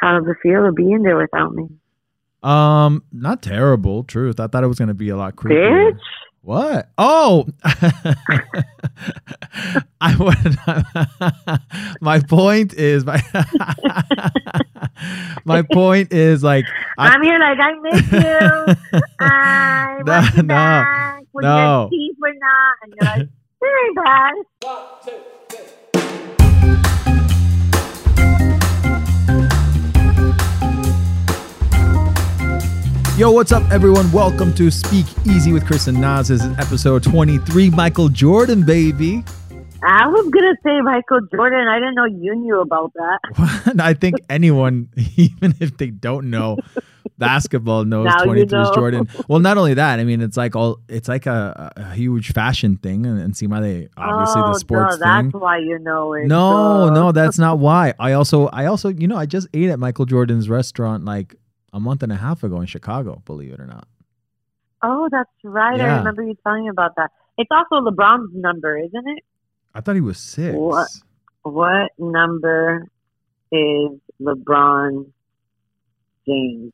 How does it feel to be in there without me? Um, not terrible. Truth. I thought it was gonna be a lot creepier. Bitch. What? Oh, I would. my point is my. my point is like I, I'm here like I miss you. I No, want you no, back when no. your teeth were not, and you're like, this ain't bad. Yo, what's up, everyone? Welcome to Speak Easy with Chris and Nass. This is episode 23. Michael Jordan, baby. I was gonna say Michael Jordan. I didn't know you knew about that. I think anyone, even if they don't know basketball, knows Now you 23 know. Jordan. Well, not only that, I mean, it's like all, it's like a, a huge fashion thing, and, and see why they obviously oh, the sports duh, that's thing. why you know it. No, Duh. no, that's not why. I also, I also, you know, I just ate at Michael Jordan's restaurant like a month and a half ago in Chicago. Believe it or not. Oh, that's right. I remember you telling me about that. It's also LeBron's number, isn't it? I thought he was six. What? What number is LeBron James?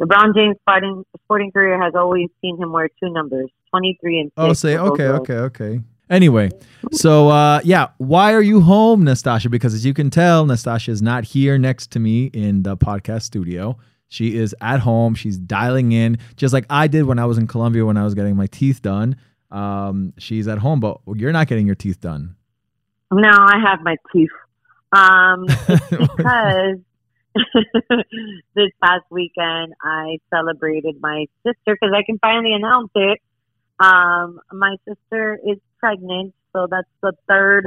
LeBron James' sporting, sporting career has always seen him wear two numbers, 23 and 6. Oh, say okay, okay, okay. Anyway, so uh, yeah, why are you home, Nastasha? Because as you can tell, Nastasha is not here next to me in the podcast studio. She is at home. She's dialing in, just like I did when I was in Colombia when I was getting my teeth done. Um, she's at home, but you're not getting your teeth done. No, I have my teeth. Um, because this past weekend I celebrated my sister because I can finally announce it. Um, my sister is pregnant, so that's the third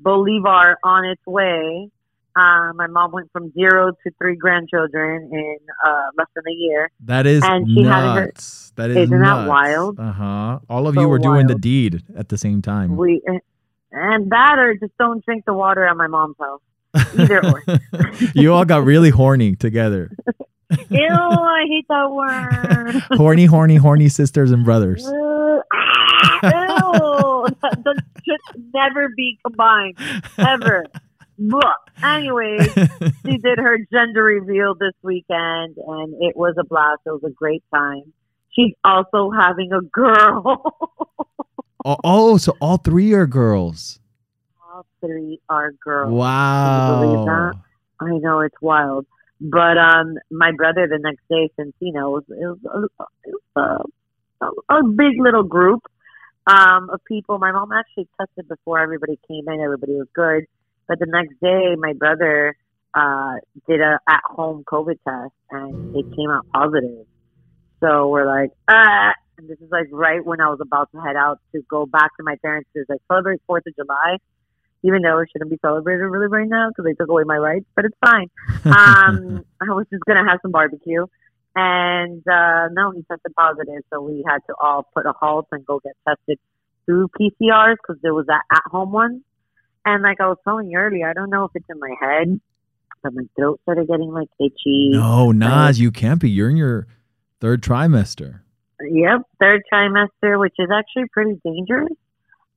Bolivar on its way. Um, my mom went from zero to three grandchildren in uh, less than a year. That is And she had her- nuts. That is Isn't that wild? Uh huh. All of So you were doing the deed at the same time. We and that or just don't drink the water at my mom's house. Either or. you all got really horny together. Ew, I hate that word. horny, horny, horny sisters and brothers. Uh, ew. That should never be combined, ever. Blah. Anyways, she did her gender reveal this weekend, and it was a blast. It was a great time. She's also having a girl. oh, oh, so all three are girls. All three are girls. Wow. I know it's wild, but um, my brother the next day, since you know, it was, it was, a, it was a, a big little group um, of people. My mom actually tested before everybody came in. Everybody was good, but the next day, my brother uh, did a at home COVID test, and it came out positive. So we're like, ah. And this is like right when I was about to head out to go back to my parents to like celebrate Fourth of July even though it shouldn't be celebrated really right now because they took away my rights, but it's fine. Um, I was just gonna have some barbecue, and uh, no, he tested positive, so we had to all put a halt and go get tested through PCRs because there was that at-home one. And like I was telling you earlier, I don't know if it's in my head, but my throat started getting like itchy. no, Nass, you can't be. You're in your third trimester. Yep, third trimester, which is actually pretty dangerous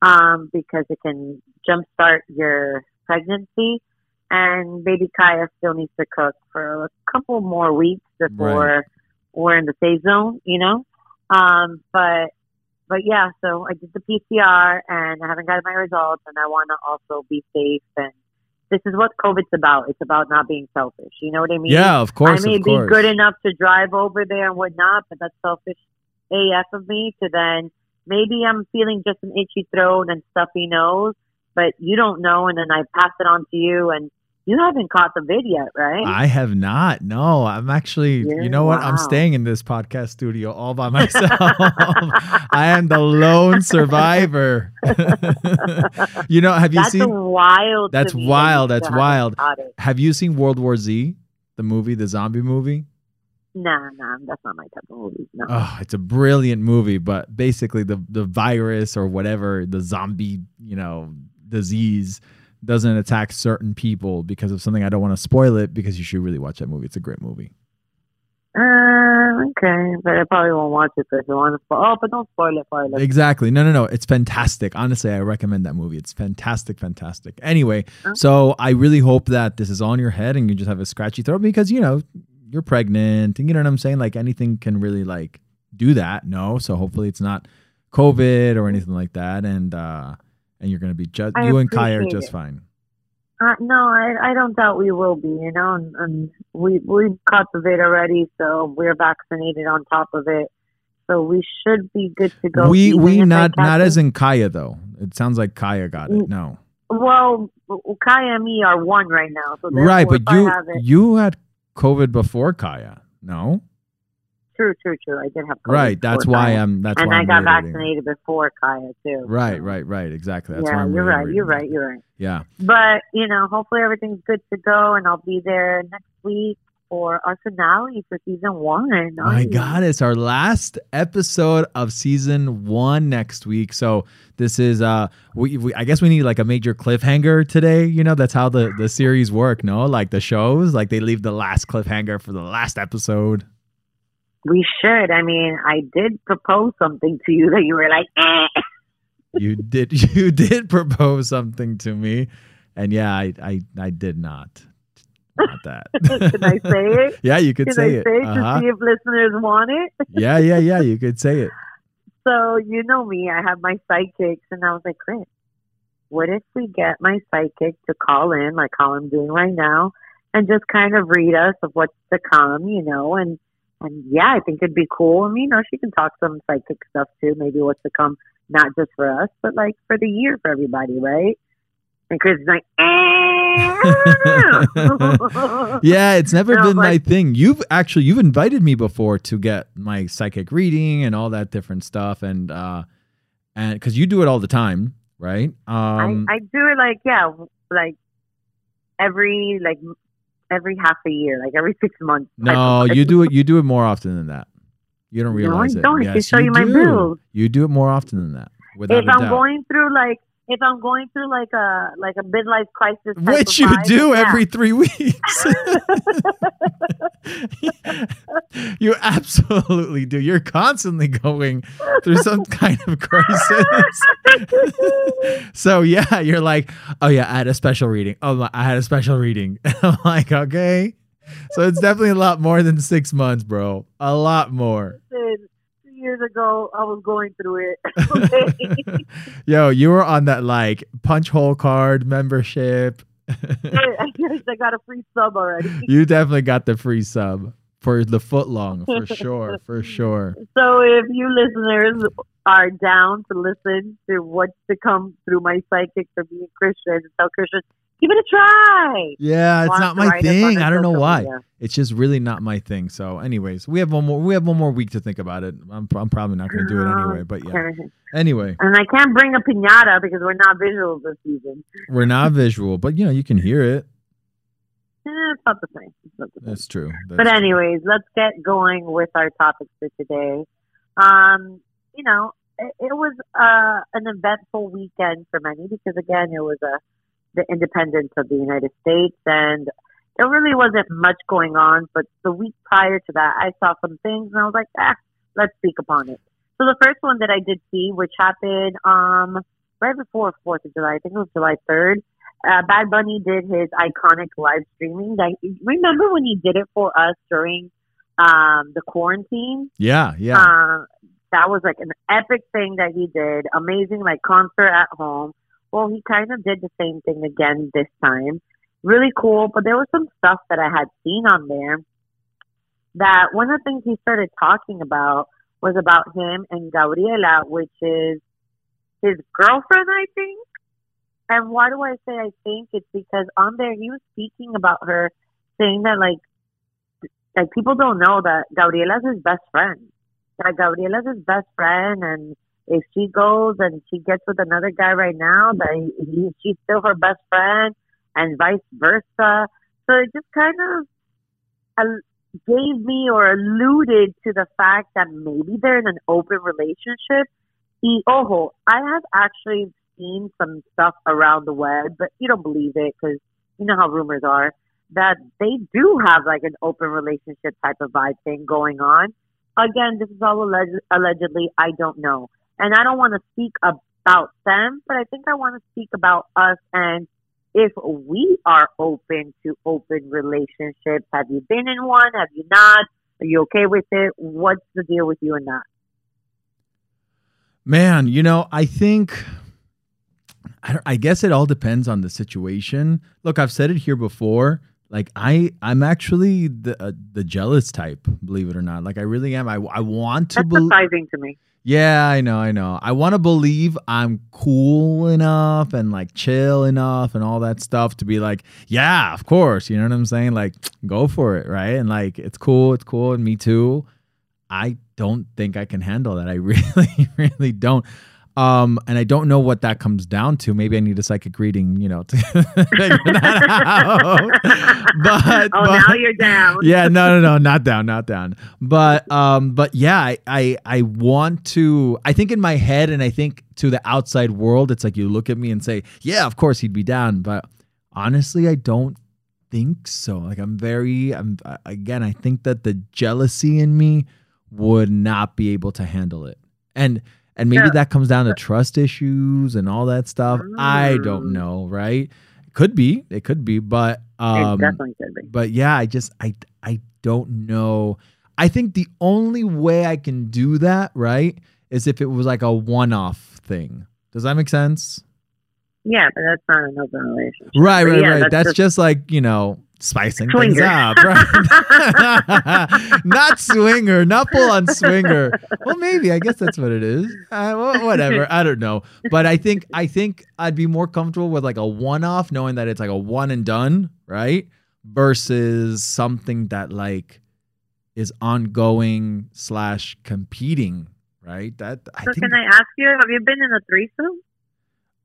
um, because it can jumpstart your pregnancy. And baby Kaya still needs to cook for a couple more weeks before we're in the safe zone, you know. Um, but but yeah, so I did the PCR and I haven't gotten my results, and I want to also be safe. And this is what COVID's about. It's about not being selfish. You know what I mean? Yeah, of course. I may be good enough to drive over there and whatnot, but that's selfish AF of me to then maybe I'm feeling just an itchy throat and stuffy nose, but you don't know, and then I pass it on to you, and you haven't caught the vid yet, right? I have not. No, I'm actually, you know what? I'm staying in this podcast studio all by myself. I am the lone survivor. you know, have you that's seen wild. That's wild, that's wild. have you seen World War Z, the movie, the zombie movie? Nah, nah, that's not my type of movie. No. Oh, it's a brilliant movie, but basically the the virus or whatever, the zombie, you know, disease doesn't attack certain people because of something I don't want to spoil it because you should really watch that movie. It's a great movie. Uh, okay, but I probably won't watch it if you want to. Spoil. Oh, but don't spoil it for us. Exactly. No, no, no. It's fantastic. Honestly, I recommend that movie. It's fantastic, fantastic. Anyway, so I really hope that this is on your head and you just have a scratchy throat because you know you're pregnant and you know what I'm saying. Like anything can really like do that. No, so hopefully it's not COVID or anything like that, and uh and you're gonna be just I you and Kai are just it. fine. Uh, no, I I don't doubt we will be. You know, and, and we we caught the vid already, so we're vaccinated on top of it. So we should be good to go. we we not not as in Kaya though. It sounds like Kaya got it. Mm, No, well. Kaya and me are one right now, so right, but you I have it, you had COVID before Kaya. No, true, true, true. I did have COVID right. That's why Kaya. I'm. That's and why I I'm got vaccinated before Kaya too. Right, right, right. Exactly. That's why yeah, you're right. You're right. You're right. Yeah. But you know, hopefully everything's good to go, and I'll be there next week for our finale for season one. My God, it's our last episode of season one next week. So this is uh, we, we I guess we need like a major cliffhanger today. You know, that's how the the series work. No, like the shows, like they leave the last cliffhanger for the last episode. We should. I mean, I did propose something to you that you were like, eh. You did you did propose something to me, and yeah, I I I did not. Not that. Can I say it? yeah, you could Can say I it. say it Uh-huh. to see if listeners want it? Yeah, yeah, yeah. You could say it. So you know me, I have my sidekicks, and I was like, Chris, what if we get my sidekick to call in, like how I'm doing right now, and just kind of read us of what's to come, you know, and and yeah, I think it'd be cool. I mean, you know, she can talk some psychic stuff too, maybe what's to come, not just for us, but like for the year for everybody, right? And Chris is like, eh, I don't know. yeah, it's never No, been my thing. You've actually you've invited me before to get my psychic reading and all that different stuff, and uh, and because you do it all the time, right? Um, I, I do it like yeah, like every like every half a year, like every six months. no, you do it. You do it more often than that. You don't No, I realize it. don't. I can Yes, show you my do. bills. You do it more often than that. Without If I'm doubt. going through like if I'm going through like a like a midlife crisis, which you vibe, do yeah. every three weeks. you absolutely do. You're constantly going through some kind of crisis. so yeah, you're like, oh yeah, I had a special reading. Oh, my- I had a special reading. I'm like, okay. So it's definitely a lot more than six months, bro. A lot more. Years ago, I was going through it. Yo, you were on that like punch hole card membership. I guess I got a free sub already. you definitely got the free sub for the foot long for sure, for sure. So if you listeners are down to listen to what's to come through my psychic for being Christian, tell Christian, give it a try. Yeah, it's not my thing. I don't know why. media. It's just really not my thing. So, anyways, we have one more. We have one more week to think about it. I'm, I'm probably not going to do it anyway. But yeah. Anyway, And I can't bring a pinata because we're not visual this season. we're not visual, but you know you can hear it. Eh, it's not the same. It's not the same. That's true. That's But true. anyways, let's get going with our topics for today. Um, you know, it, it was uh, an eventful weekend for many because again, it was uh, the independence of the United States, and there really wasn't much going on. But the week prior to that, I saw some things, and I was like, ah, let's speak upon it. So the first one that I did see, which happened um, right before Fourth of July, I think it was July third. Uh, Bad Bunny did his iconic live streaming. That remember when he did it for us during um, the quarantine? Yeah, yeah. Uh, that was like an epic thing that he did. Amazing, like concert at home. Well, he kind of did the same thing again this time. Really cool, but there was some stuff that I had seen on there that one of the things he started talking about was about him and Gabriela, which is his girlfriend, I think. And why do I say I think? It's because on there he was speaking about her, saying that like like people don't know that Gabriela's his best friend. That Gabriela's his best friend, and if she goes and she gets with another guy right now, that he, he, she's still her best friend, and vice versa. So it just kind of gave me or alluded to the fact that maybe they're in an open relationship. Y ojo, I have actually seen some stuff around the web, but you don't believe it because you know how rumors are that they do have like an open relationship type of vibe thing going on. again, this is all alleged, allegedly. I don't know, and I don't want to speak about them, but I think I want to speak about us and if we are open to open relationships. Have you been in one? Have you not? Are you okay with it? What's the deal with you and that? Man, you know, I think I, I guess it all depends on the situation. Look, I've said it here before. Like I, I'm actually the uh, the jealous type. Believe it or not, like I really am. I, I want to. That's surprising to me. Yeah, I know, I know. I want to believe I'm cool enough and like chill enough and all that stuff to be like, yeah, of course. You know what I'm saying? Like, go for it, right? And like, it's cool, it's cool, and me too. I don't think I can handle that. I really, really don't. Um, and I don't know what that comes down to. Maybe I need a psychic reading, you know, to figure that out. But, oh, but now you're down. yeah, no, no, no, not down, not down. But, um, but yeah, I, I, I want to. I think in my head, and I think to the outside world, it's like you look at me and say, yeah, of course he'd be down. But honestly, I don't think so. Like I'm very, I'm again, I think that the jealousy in me would not be able to handle it, and and maybe Yeah. that comes down to trust issues and all that stuff. I don't Mm. know, right? Could be, it could be, but um, it definitely could be. but yeah, I just I I don't know. I think the only way I can do that, right, is if it was like a one-off thing. Does that make sense? Yeah, but that's not an open relationship. Right, But right, yeah, right. That's, that's just, just- like, you know, spicing Swinger. things up, right? not swinger, not full on swinger. Well, maybe I guess that's what it is. Uh, well, whatever. I don't know. But I think I think I'd be more comfortable with like a one-off, knowing that it's like a one and done, right? Versus something that like is ongoing slash competing, right? That I So think. can I ask you, have you been in a threesome?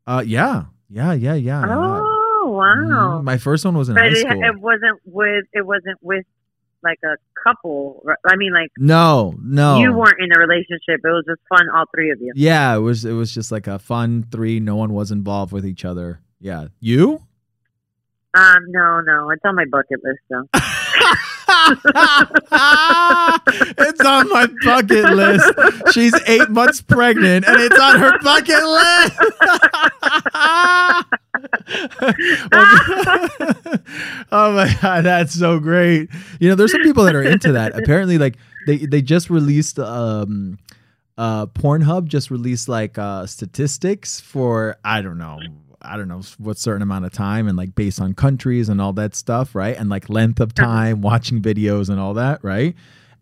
uh, yeah, yeah, yeah, yeah. I have. Oh, wow. Mhm. My first one was in but high it, school. it wasn't with it wasn't with like a couple. I mean, like No, no. you weren't in a relationship. It was just fun, all three of you. Yeah, it was it was just like a fun three. No one was involved with each other. Yeah. You? Um, no, no, it's on my bucket list though. it's on my bucket list. She's eight months pregnant and it's on her bucket list. oh my god, that's so great. You know, there's some people that are into that. Apparently, like they they just released um uh Pornhub just released like uh statistics for I don't know I don't know what certain amount of time and like based on countries and all that stuff, right? And like length of time watching videos and all that, right?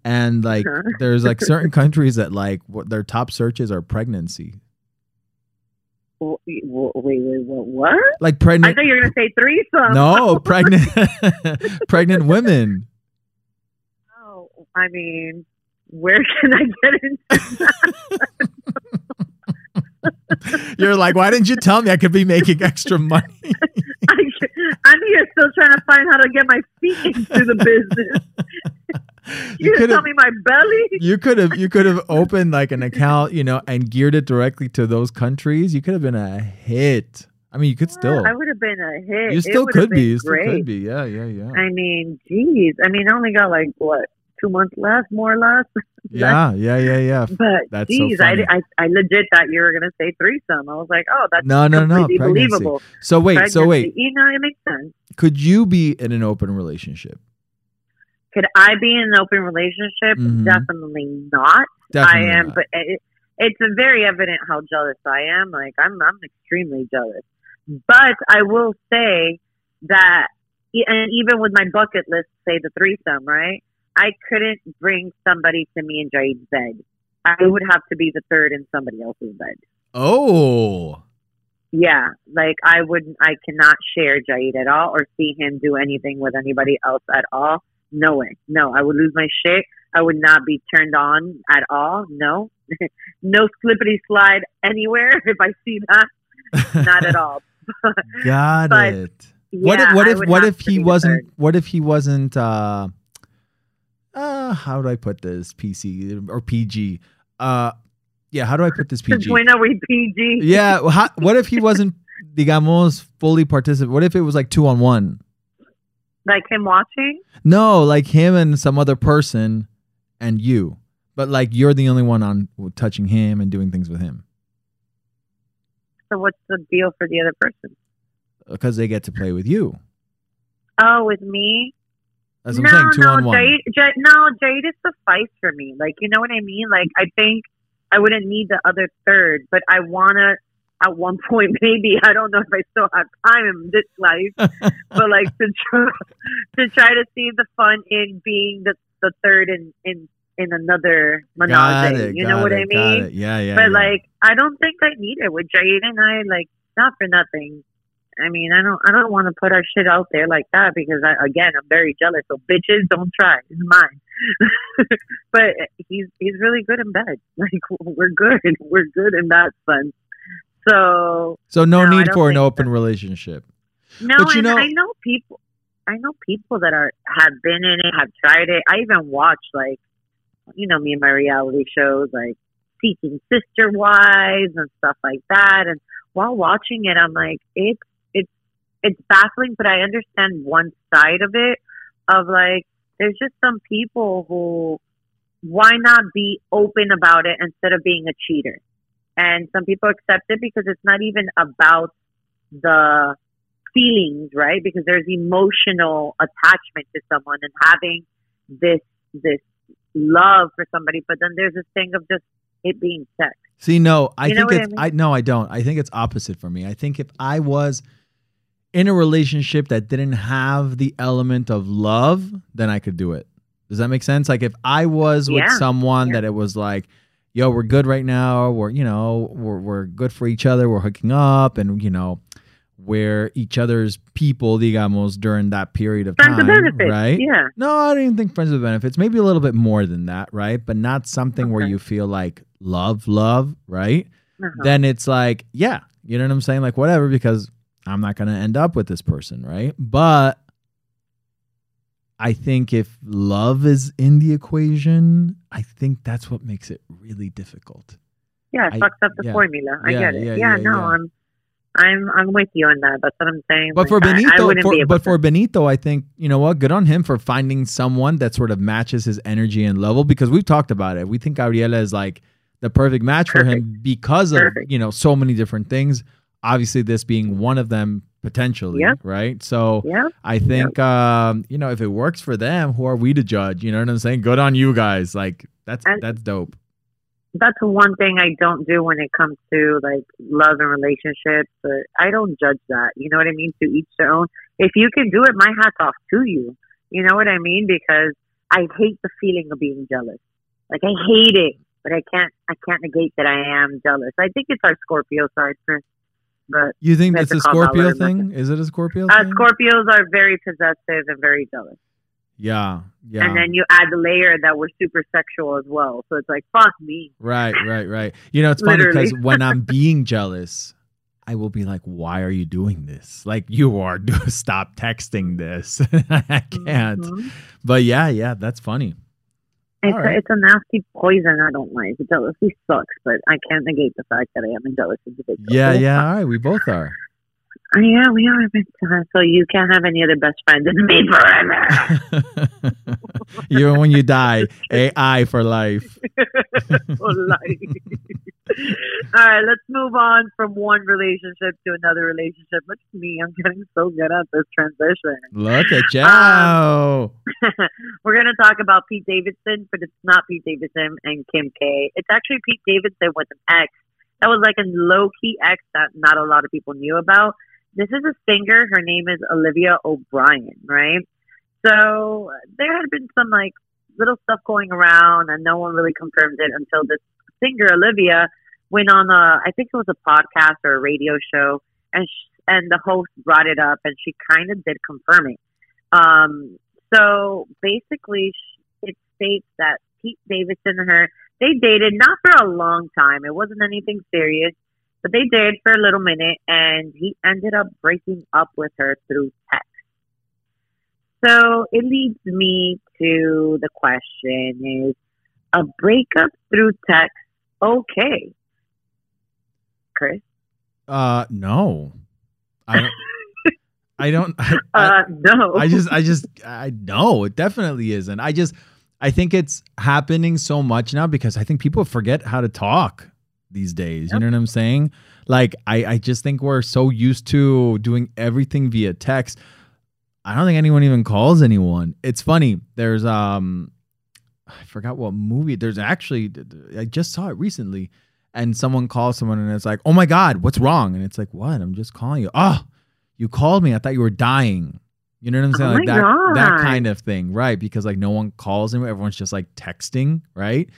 And like Uh-huh. there's like certain countries that like what their top searches are pregnancy. W- w- Wait, wait, what? Like pregnant. I thought you were gonna say threesome. No, pregnant pregnant women. Oh, I mean, where can I get into? You're like, why didn't you tell me I could be making extra money? I, I'm here still trying to find how to get my feet into the business. You, You could tell me my belly. you could have you could have opened like an account, you know, and geared it directly to those countries. You could have been a hit. I mean, you could still. I would have been a hit. You still could be. You still great. could be. Yeah, yeah, yeah. I mean, geez. I mean, I only got like what two months left, more or less. Yeah, yeah, yeah, yeah. But That's so geez, funny. I, I I legit thought you were gonna say threesome. I was like, oh, that's No, no, no. Pregnancy. believable. So wait, so wait. You know, it makes sense. Could you be in an open relationship? Could I be in an open relationship? Mhm. Definitely not. Definitely I am, not. but it, it's very evident how jealous I am. Like I'm, I'm extremely jealous. But I will say that, and even with my bucket list, say the threesome, right? I couldn't bring somebody to me in Jade's bed. I would have to be the third in somebody else's bed. Oh. Yeah, like I wouldn't, I cannot share Jade at all or see him do anything with anybody else at all. No way. No, I would lose my shit. I would not be turned on at all. No, no slippity slide anywhere if I see that. Not at all. Got But, it. what if what if what if he wasn't what if he wasn't uh uh how do I put this PC or PG? Uh yeah, how do I put this PG? when are we PG? yeah, well, how, what if he wasn't digamos fully participant? What if it was like 2 on 1? Like him watching? No, like him and some other person and you. but like you're the only one on touching him and doing things with him So what's the deal for the other person? because they get to play with you. Oh, with me? That's what no, I'm saying. Two no, on one. Jade, Jade, no, Jade is suffice for me. Like, you know what I mean? Like, I think I wouldn't need the other third, but I wanna at one point maybe I don't know if I still have time in this life, but like to try to try to see the fun in being the the third in in in another menage. it, You know what it, I mean? Yeah, yeah. but yeah. like I don't think I need it with Jade and I like not for nothing. I mean, I don't I don't want to put our shit out there like that because I again I'm very jealous. So bitches, don't try. It's mine. but eh, he's he's really good in bed. Like we're good. We're good in that sense. So so no, no, need for an open so. relationship. no, But you and know- I know people. I know people that are have been in it, have tried it. I even watch like, you know, me and my reality shows like Seeking Sister Wives and stuff like that. And while watching it, I'm like, it's it's it's baffling, but I understand one side of it. Of like, there's just some people who, why not be open about it instead of being a cheater? And some people accept it because it's not even about the feelings, right? Because there's emotional attachment to someone and having this this love for somebody, but then there's this thing of just it being sex. See, no, I You know think what I it's mean? I no, I don't. I think it's opposite for me. I think if I was in a relationship that didn't have the element of love, then I could do it. Does that make sense? Like if I was with someone yeah. that it was like, yo, we're good right now, we're you know, we're we're good for each other, we're hooking up and you know, we're each other's people, digamos, during that period of Friends time. of. Right? Yeah. No, I don't even think friends with benefits. Maybe a little bit more than that, right? But not something where you feel like love, love, right? Uh-huh. Then it's like, yeah, you know what I'm saying? Like, whatever, because I'm not going to end up with this person, right? But I think if love is in the equation, I think that's what makes it really difficult. yeah, it I- fucks up the yeah. formula. I Yeah, get it. yeah, Yeah, no. I'm I'm I'm with you on that. That's what I'm saying. But for Like, I- I Benito, for, but to- for Benito, I think you know what? Good on him for finding someone that sort of matches his energy and level. Because we've talked about it. We think Gabriela is like the perfect match for him because of you know so many different things. Obviously, this being one of them potentially, Yeah. right? So yeah, I think um, you know if it works for them, who are we to judge? You know what I'm saying? Good on you guys. Like that's And- that's dope. that's one thing I don't do when it comes to like love and relationships. But I don't judge that. You know what I mean? To each their own. If you can do it, my hat's off to you. You know what I mean? Because I hate the feeling of being jealous. Like I hate it, but I can't. I can't negate that I am jealous. I think it's our Scorpio side, Chris. But You think That's it's a Scorpio thing? Is it a Scorpio uh, thing? Scorpios are very possessive and very jealous. yeah, yeah. And then you add the layer that we're super sexual as well. So it's like fuck me. Right, right, right. You know, it's funny because when I'm being jealous, I will be like, "Why are you doing this? Like, you are. Do stop texting this. I can't." Mhm. But yeah, yeah, that's funny. It's, right. a, it's a nasty poison. I don't like. It. Jealousy sucks, but I can't negate the fact that I am a jealous individual. Yeah, yeah. All right, we both are. Uh, yeah, we are. big time. So you can't have any other best friend than me forever. Even when you die, AI for life. For life. All right, let's move on from one relationship to another relationship. Look at me. I'm getting so good at this transition. Look at you. Um, We're going to talk about Pete Davidson, but it's not Pete Davidson and Kim K. It's actually Pete Davidson with an X. That was like a low key X that not a lot of people knew about. This is a singer. Her name is Olivia O'Brien, right? So there had been some like little stuff going around, and no one really confirmed it until this singer Olivia went on a, I think it was a podcast or a radio show, and sh- and the host brought it up, and she kind of did confirm it. Um, so basically, it states that Pete Davidson and her they dated not for a long time. It wasn't anything serious, but they did for a little minute, and he ended up breaking up with her through text. So it leads me to the question: Is a breakup through text okay? Chris, Uh, no. I don't. I don't. I, I- uh, no. I just, I just, I know it definitely isn't. I just, I think it's happening so much now because I think people forget how to talk these days. You know what I'm saying? Like I, I just think we're so used to doing everything via text. I don't think anyone even calls anyone. It's funny. There's um I forgot what movie. There's actually I just saw it recently and someone calls someone and it's like, "Oh my god, what's wrong?" And it's like, "What? I'm just calling you." "Oh, you called me. I thought you were dying." You know what I'm saying? Oh like that God. that kind of thing, right? Because like no one calls anymore. Everyone's just like texting, right?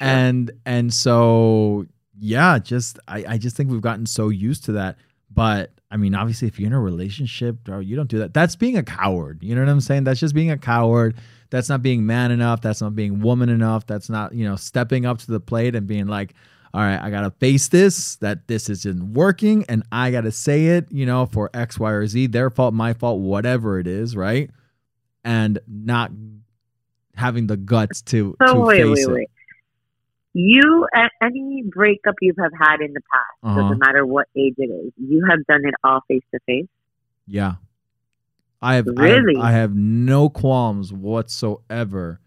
and and so yeah just I, I just think we've gotten so used to that but i mean obviously if you're in a relationship bro you don't do that that's being a coward you know what i'm saying that's just being a coward that's not being man enough that's not being woman enough that's not you know stepping up to the plate and being like all right i gotta face this that this isn't working and i gotta say it you know for x y or z their fault my fault whatever it is right and not having the guts to, So to wait, face wait, it wait. You any breakup you have had in the past, Uh-huh. doesn't matter what age it is, you have done it all face to face. Yeah. I have, Really? I have I have no qualms whatsoever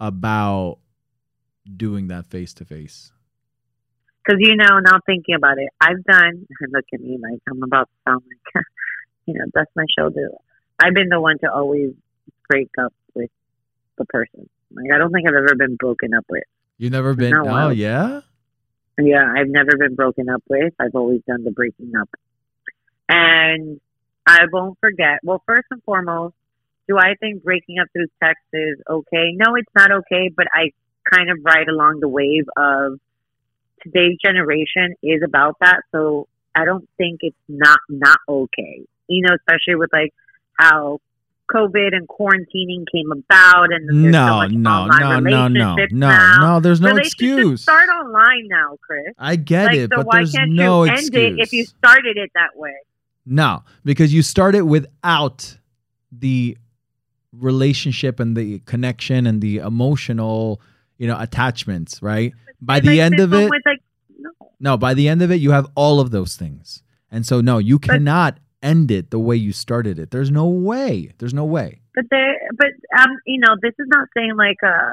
about doing that face to face. Because you know, now thinking about it, I've done. Look at me, like I'm about to sound like, you know, that's my shoulder. I've been the one to always break up with the person. Like I don't think I've ever been broken up with. You've never been No, Oh yeah? Yeah, I've never been broken up with. I've always done the breaking up. And I won't forget. Well, first and foremost, do I think breaking up through text is okay? No, it's not okay, but I kind of ride along the wave of today's generation is about that. So I don't think it's not not okay. You know, especially with like how COVID and quarantining came about and there's so No, much no, no, no, no, no, now. no. There's no excuse. start online now, Chris. I get like, it, so but why there's can't no you excuse. end it if you started it that way? No, because you started without the relationship and the connection and the emotional, you know, attachments, right? By the like end of it, like, no. no, by the end of it, you have all of those things. And so, no, you cannot end it the way you started it. There's no way. There's no way. But there, but um, you know, this is not saying like uh,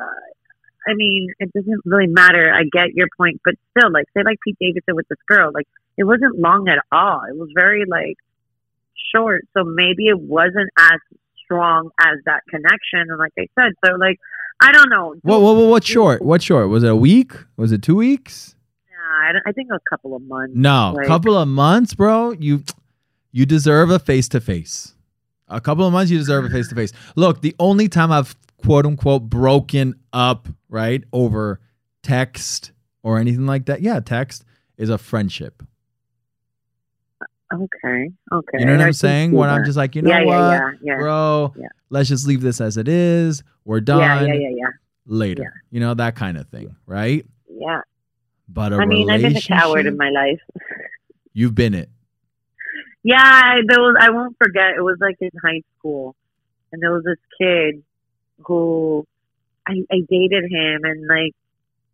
I mean, it doesn't really matter. I get your point, but still, like, say like Pete Davidson with this girl, like, it wasn't long at all. It was very like short, so maybe it wasn't as strong as that connection. And like I said, so like, I don't know. What, what, what, short? What short? Was it a week? Was it two weeks? Yeah, I, I think a couple of months. No, Like- couple of months, bro. You you deserve a face to face. A couple of months, you deserve a face to face. Look, the only time I've quote unquote broken up, right, over text or anything like that, yeah, text is a friendship. Uh, okay, okay. You know what I I'm saying? When I'm just like, you know yeah, what, yeah, yeah, yeah. bro, let's just leave this as it is. We're done Yeah, yeah, yeah, yeah, later. Yeah. You know that kind of thing, right? yeah. But a I mean, I've been a coward in my life. You've been it. Yeah, I- there was. I won't forget. It was like in high school, and there was this kid who I, I dated him, and like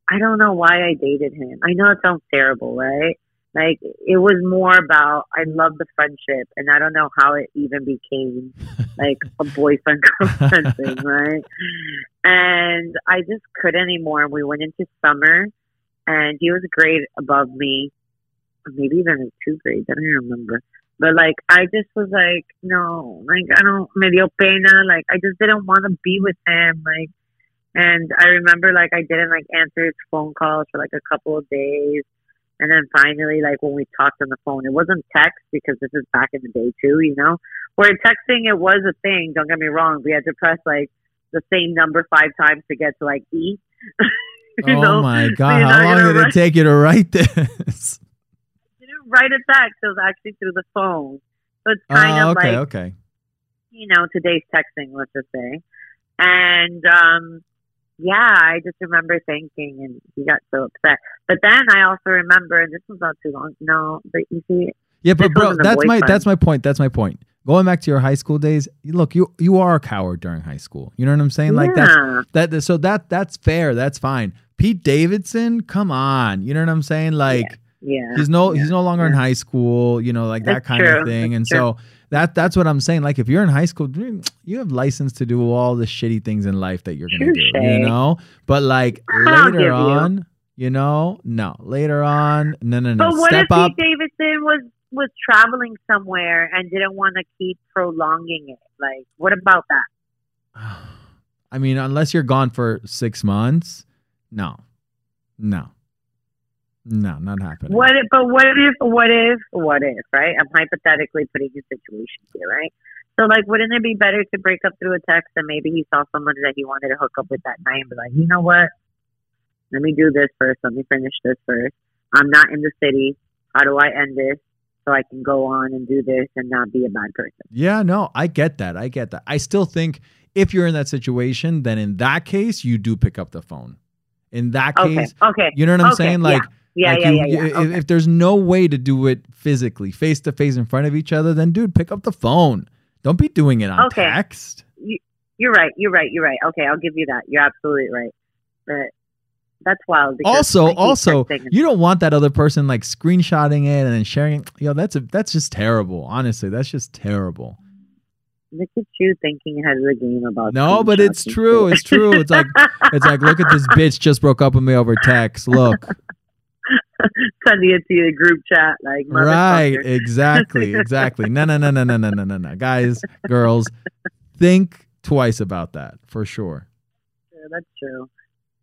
I don't know why I dated him. I know it sounds terrible, right? Like it was more about I love the friendship, and I don't know how it even became like a boyfriend girlfriend thing, right? And I just couldn't anymore. We went into summer, and he was a grade above me, maybe even like two grades. I don't even remember. But like, I just was like, no, like I don't, me dio pena. Like I just didn't want to be with him. Like, and I remember like I didn't like answer his phone calls for like a couple of days. And then finally, like when we talked on the phone, it wasn't text because this is back in the day too, you know. Where texting it was a thing. Don't get me wrong. We had to press like the same number five times to get to like E. oh know? my god, you're how long did it take you to write this? didn't write a text. It was actually through the phone. So it's kind Oh, of okay, like okay. you know today's texting, let's just say. And um, yeah, I just remember thinking, and he got so upset. But then I also remember, and this was not too long. No, but you see, Yeah, but bro, that's my that's my point. That's my point. Going back to your high school days, you- look, you you are a coward during high school. You know what I'm saying? Like that's that so that that's fair. That's fine. Pete Davidson, come on. You know what I'm saying? Like yeah, he's no yeah, he's no longer in high school, you know, like that That's kind of thing. that's And true. so That that's what I'm saying. Like if you're in high school, you have license to do all the shitty things in life that you're gonna do. You know? But like later on, you. you. know, no. Later on, no no no. But what Step if up. Pete Davidson was was traveling somewhere and didn't want to keep prolonging it? Like, what about that? I mean, unless you're gone for six months, no, no, no, not happening. What if, but what if, what if, what if, right? I'm hypothetically putting a situation here, right? So, like, wouldn't it be better to break up through a text and maybe he saw somebody that he wanted to hook up with that night and be like, you know what? Let me do this first. Let me finish this first. I'm not in the city. How do I end this? So I can go on and do this and not be a bad person. Yeah, no, I get that. I get that. I still think if you're in that situation, then in that case, you do pick up the phone. In that case, okay, okay. you know what I'm okay, saying? Like, yeah yeah, like yeah, you, yeah, yeah. If, okay. if there's no way to do it physically, face to face in front of each other, then dude, pick up the phone. Don't be doing it on Okay. text. You're right. You're right. You're right. Okay, I'll give you that. You're absolutely right. But that's wild. Also, also, you don't want that other person like screenshotting it and then sharing it. Yo, that's a that's just terrible. Honestly, that's just terrible. look at you thinking ahead of the game about. No, but it's true. It's true. It's like it's like look at this bitch just broke up with me over text. Look. sending it to your group chat, like Right, exactly, exactly. No, no, no, no, no, no, no, no, no. Guys, girls, think twice about that for sure. Yeah, that's true.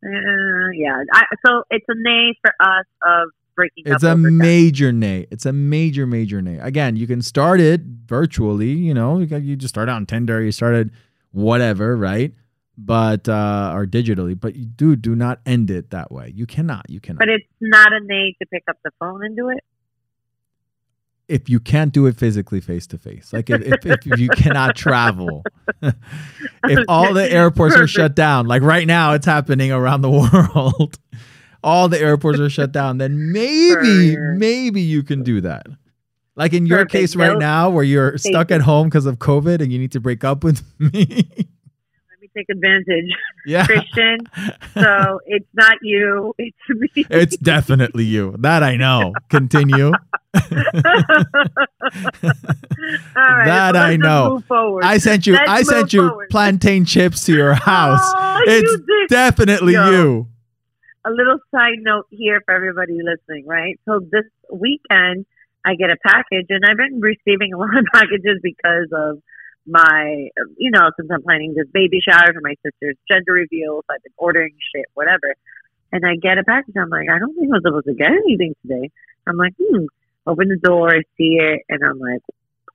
Uh, yeah. I, so it's a nay for us of breaking It's a major nay. It's a major, major nay. Again, you can start it virtually. You know, you, you just start on Tinder. You started whatever, right? But uh, or digitally, but you do do not end it that way. You cannot. You cannot. But it's not a nay to pick up the phone and do it. if you can't do it physically face to face like if, if, if you cannot travel if all the airports are shut down like right now it's happening around the world all the airports are shut down then maybe Perfect. maybe you can do that like in your Perfect. case right now where you're stuck at home because of covid and you need to break up with me take advantage, yeah Christian. So it's not you. It's me. it's definitely you that i know continue All right, That I know. I sent you Let's i sent you forward. plantain chips to your house Oh, it's you definitely Yo. you a little side note here for everybody listening, right? So this weekend, I get a package, and I've been receiving a lot of packages because of my, you know, since I'm planning this baby shower for my sister's gender reveal, so I've been ordering shit, whatever. And I get a package. I'm like, I don't think I'm supposed to get anything today. I'm like, hmm. Open the door, I see it, and I'm like,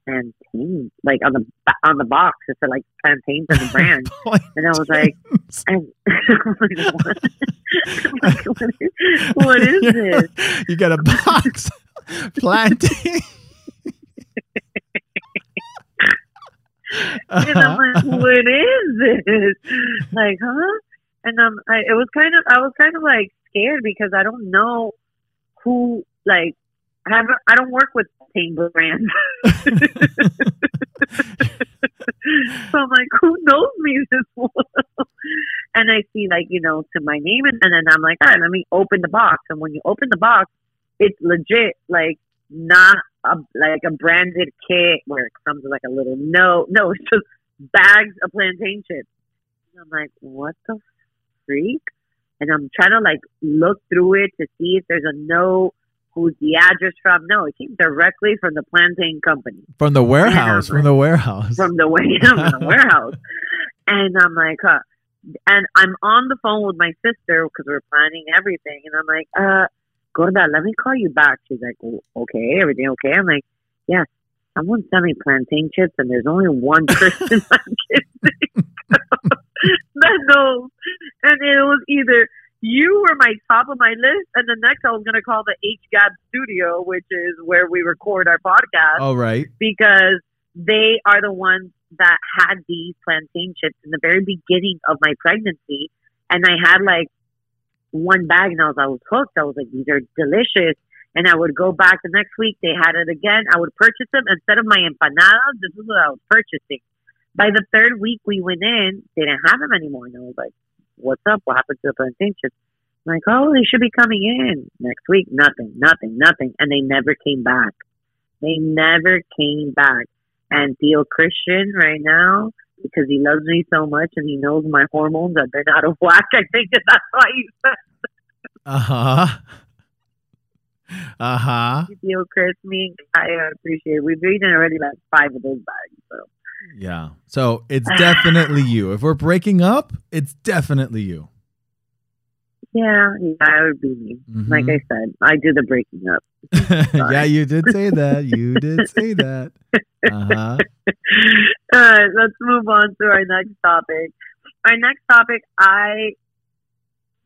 plantain, like on the on the box, it said like plantains and the brand. And I was like, and like, what? Like, what is, what is this? You got a box planting. And I'm like, what is this? Like, huh? And um, I, it was kind of, I was kind of like scared because I don't know who, like, I haven't, I don't work with Tame brands. so I'm like, who knows me this well? and I see like, you know, to my name and, and then I'm like, all right, let me open the box. And when you open the box, it's legit like not a like a branded kit where it comes with like a little note. No, it's just bags of plantain chips. And I'm like, what the freak? And I'm trying to like look through it to see if there's a note, who's the address from. No, it came directly from the plantain company from the warehouse. From the warehouse. from the way from the warehouse. And I'm like, huh. And I'm on the phone with my sister because we're planning everything. And I'm like, uh, Gorda, let me call you back. She's like, "O- okay, everything okay? I'm like, yeah, Someone sent me plantain chips, and there's only one person I can that knows. And it was either you were my top of my list, and the next I was going to call the HGAB studio, which is where we record our podcast All right. because they are the ones that had these plantain chips in the very beginning of my pregnancy. And I had like one bag and I was, I was hooked. I was like, these are delicious. And I would go back the next week. They had it again. I would purchase them instead of my empanadas. This is what I was purchasing. By the third week we went in, they didn't have them anymore. And I was like, what's up? What happened to the plantain chips? I'm like, oh, they should be coming in next week. Nothing, nothing, nothing. And they never came back. They never came back. and Theo Christian right now because he loves me so much and he knows my hormones that they're not out of whack. I think that that's why he said Uh huh. Uh huh. Theo Chris. Me, I appreciate it. We've eaten already like five of those bags. So Yeah. So it's definitely you. If we're breaking up, it's definitely you. Yeah, yeah, it would be me. Like. I said, I do the breaking up. yeah, you did say that. You did say that. Uh huh. All right, let's move on to our next topic. Our next topic, I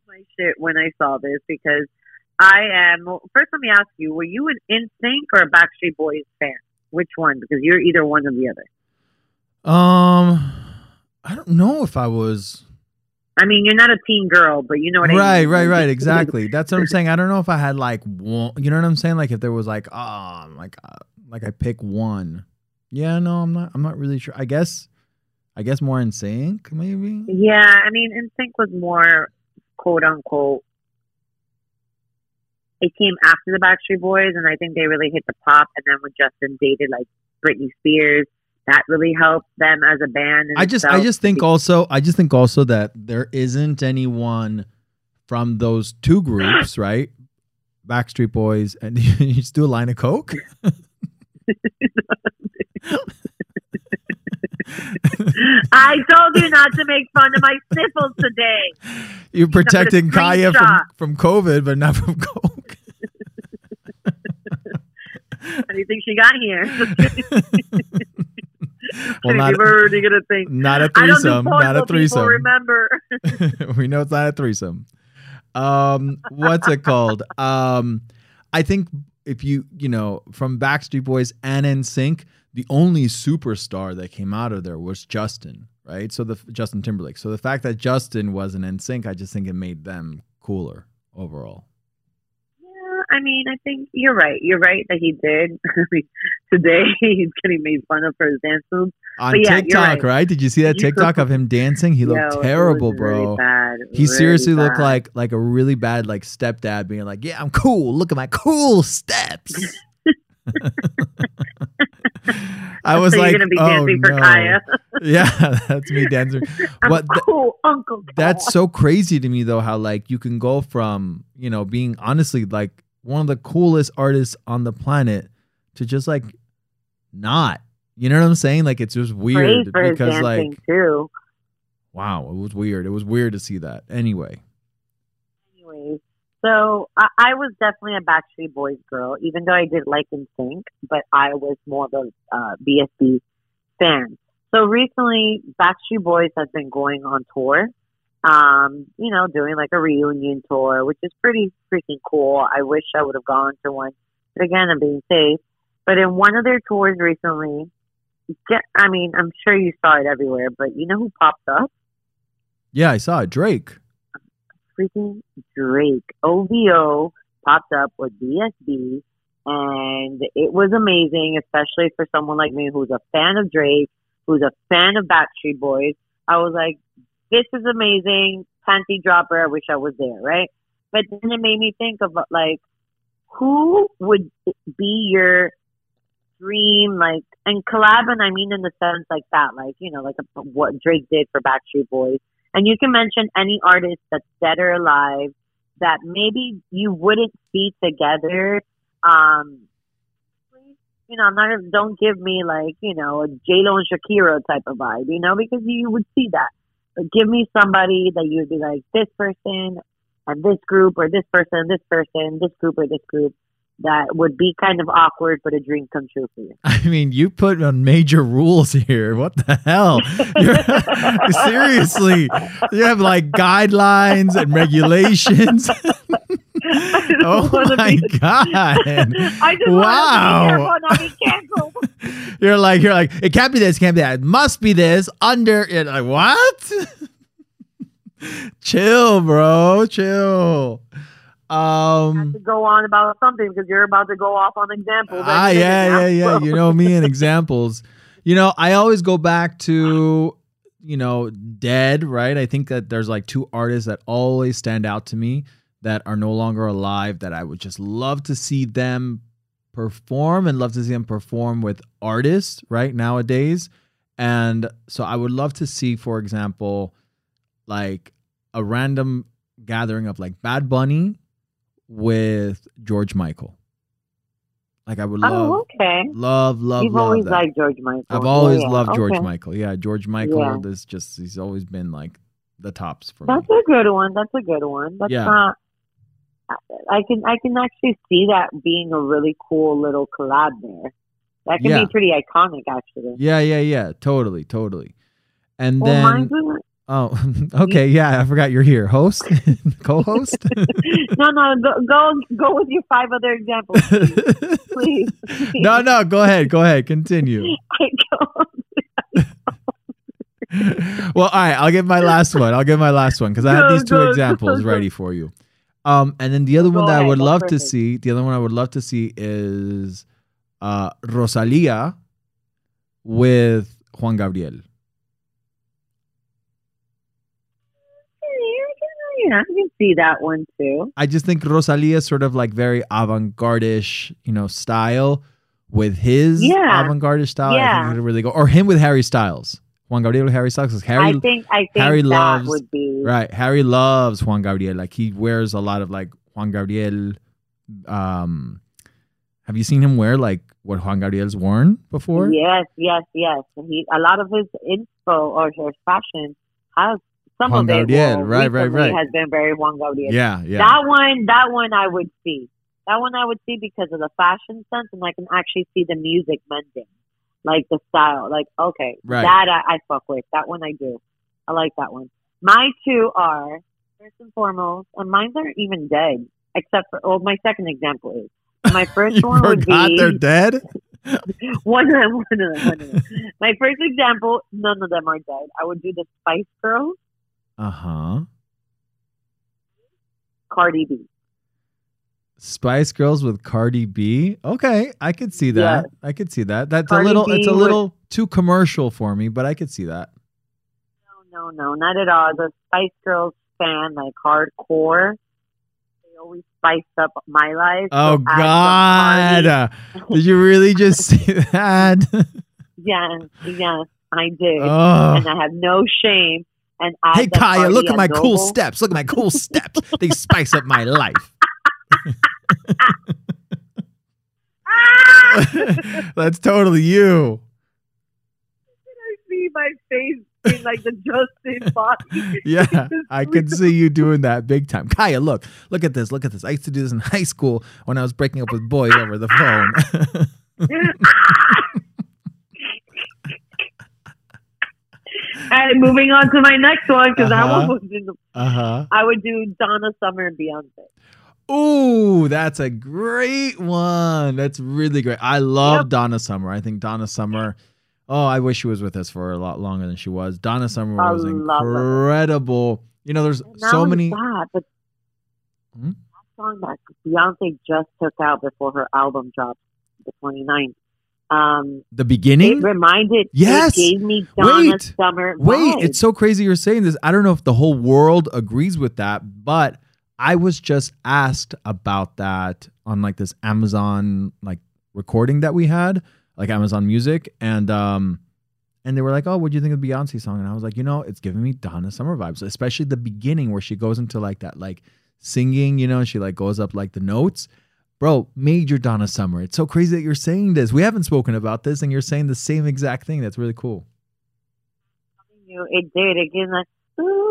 my shit when I saw this because I am. First, let me ask you: Were you an NSYNC or a Backstreet Boys fan? Which one? Because you're either one or the other. Um, I don't know if I was. I mean, you're not a teen girl, but you know what I Right, mean. right, right. Right. Exactly. That's what I'm saying. I don't know if I had like one. You know what I'm saying? Like if there was like, oh, like, uh, like I pick one. Yeah, no, I'm not. I'm not really sure. I guess, I guess more NSYNC, maybe. Yeah, I mean, NSYNC was more quote unquote. It came after the Backstreet Boys, and I think they really hit the pop. And then when Justin dated like Britney Spears, that really helped them as a band. I just, I just think also, I just think also that there isn't anyone from those two groups, right? Backstreet Boys, and you just do a line of coke. I told you not to make fun of my sniffles today. You're protecting Kaya from, from COVID, but not from coke. How do you think she got here? well, not, People are already gonna think. not a I don't do threesome. Not a threesome. remember. we know it's not a threesome. Um, what's it called? Um, I think if you you know from Backstreet Boys and NSYNC, the only superstar that came out of there was Justin, right? So the Justin Timberlake. So the fact that Justin was an NSYNC, I just think it made them cooler overall. I mean, I think you're right. You're right that he did. Today he's getting made fun of for his dance moves. On But yeah, TikTok, right. right. Did you see that TikTok of him dancing? He looked it terrible, bro. Really bad. He Really seriously looked like like a really bad like stepdad being like, "Yeah, I'm cool. Look at my cool steps." I was so like, you're gonna be "Oh for no." Kaya. Yeah, that's me dancing. I'm What the- cool, Uncle. That's so crazy to me though how like you can go from, you know, being honestly like one of the coolest artists on the planet to just like not. You know what I'm saying? Like it's just weird because like too. wow, it was weird. It was weird to see that. Anyway. Anyways, so I, I was definitely a Backstreet Boys girl, even though I did like NSYNC, but I was more of a uh, BSB fan. So recently, Backstreet Boys has been going on tour. Um, you know, doing like a reunion tour, which is pretty freaking cool. I wish I would have gone to one, but again, I'm being safe. But in one of their tours recently, get, I mean, I'm sure you saw it everywhere, but you know who popped up? Yeah, I saw it. Drake. freaking Drake. OVO popped up with BSB, and it was amazing, especially for someone like me who's a fan of Drake, who's a fan of Backstreet Boys. I was like, this is amazing. Panty dropper. I wish I was there, right? But then it made me think of like, who would be your dream, like, and collab, and I mean in the sense like that, like, you know, like a, what Drake did for Backstreet Boys. And you can mention any artist that's dead or alive that maybe you wouldn't see together. Um, you know, I'm not. Don't give me like you know a J Lo and Shakira type of vibe, you know, because you would see that. Give me somebody that you'd be like this person and this group, or this person, this person, this group, or this group that would be kind of awkward, but a dream come true for you. I mean, you put on major rules here. What the hell? Seriously, you have like guidelines and regulations. oh my be- god! I just Wow. want to be careful, not be canceled. You're like, you're like, it can't be this, can't be that. It must be this. Under it, like what? chill, bro. Chill. Um. to go on about something because you're about to go off on examples. Ah, yeah, yeah, yeah. You know me and examples. You know, I always go back to, you know, dead, right? I think that there's like two artists that always stand out to me that are no longer alive that I would just love to see them perform and love to see them perform with artists right nowadays. And so I would love to see, for example, like a random gathering of like Bad Bunny with George Michael. Like I would oh, love, oh, okay. love, love, You've love always that. liked George Michael. I've always yeah. loved George Okay. Michael. Yeah, George Michael Yeah. is just he's always been like the tops for me. That's me. a good one. That's a good one. That's Yeah. not. I can I can actually see that being a really cool little collab there. That can Yeah. be pretty iconic, actually. Yeah, yeah, yeah. Totally, totally. And Well, then mine's oh, okay, yeah, I forgot you're here, host, co-host. no, no, go, go go with your five other examples, please. no, no, go ahead, go ahead, continue. Well, all right, I'll give my last one. I'll give my last one because I have these two examples ready for you. Um, and then the other Go one that I would love to see, the other one I would love to see is uh Rosalia with Juan Gabriel. Yeah, I can see that one too. I just think Rosalia is sort of like very avant-garde-ish, you know, style with his Yeah. avant-garde style. I Yeah. think it'll really go. Or him with Harry Styles. Juan Gabriel Harry. 'cause Harry, I think I think Harry that loves- would be right? Harry loves Juan Gabriel. Like he wears a lot of like Juan Gabriel. Um, have you seen him wear like what Juan Gabriel's worn before? Yes, yes, yes. He a lot of his info or his fashion has some Juan of it. Gabriel, well, right, right, right. Has been very Juan Gabriel. yeah, yeah. That one, that one I would see. That one I would see because of the fashion sense, and I can actually see the music mending, like the style. Like, okay, Right. that I, I fuck with. That one I do. I like that one. My two are first and foremost, and mine aren't even dead, except for. Well, my second example is my first one would be they're dead. one of them, one of them, one of them. My first example, none of them are dead. I would do the Spice Girls, Uh huh. Cardi B. Spice Girls with Cardi B. Okay, I could see that. I could see that. That's Cardi a little. it's a little too commercial for me, but I could see that. No, no, no, not at all. The Spice Girls fan, like hardcore. They always spice up my life. Oh God! Did you really just see that? Yes, yes, I did, oh. and I have no shame. And add Hey Kaya, look at my cool steps. Look at my cool steps. They spice up my life. That's totally you. I see my face in like the Justin body. Yeah, I could see you doing that big time. Kaya, look, look at this, look at this. I used to do this in high school when I was breaking up with boys over the phone. and moving on to my next one because that Uh-huh. one was in the. uh huh. I would do Donna Summer and Beyonce. Ooh, that's a great one. That's really great. I love Yep. Donna Summer. I think Donna Summer. Oh, I wish she was with us for a lot longer than she was. Donna Summer I was love her. incredible. You know, there's so many. That, but Hmm? that song that Beyonce just took out before her album dropped, the 29th. Um, The it beginning. reminded. Yes! It gave me Donna Wait. Summer. Wait, it's so crazy you're saying this. I don't know if the whole world agrees with that, but I was just asked about that on like this Amazon like recording that we had, like Amazon Music, and um, and they were like, "Oh, what do you think of the Beyonce song?" And I was like, "You know, it's giving me Donna Summer vibes, especially the beginning where she goes into like that like singing, you know, she like goes up like the notes." Bro, major Donna Summer. It's so crazy that you're saying this. We haven't spoken about this, and you're saying the same exact thing. That's really cool. you. It did. It gave like. Ooh.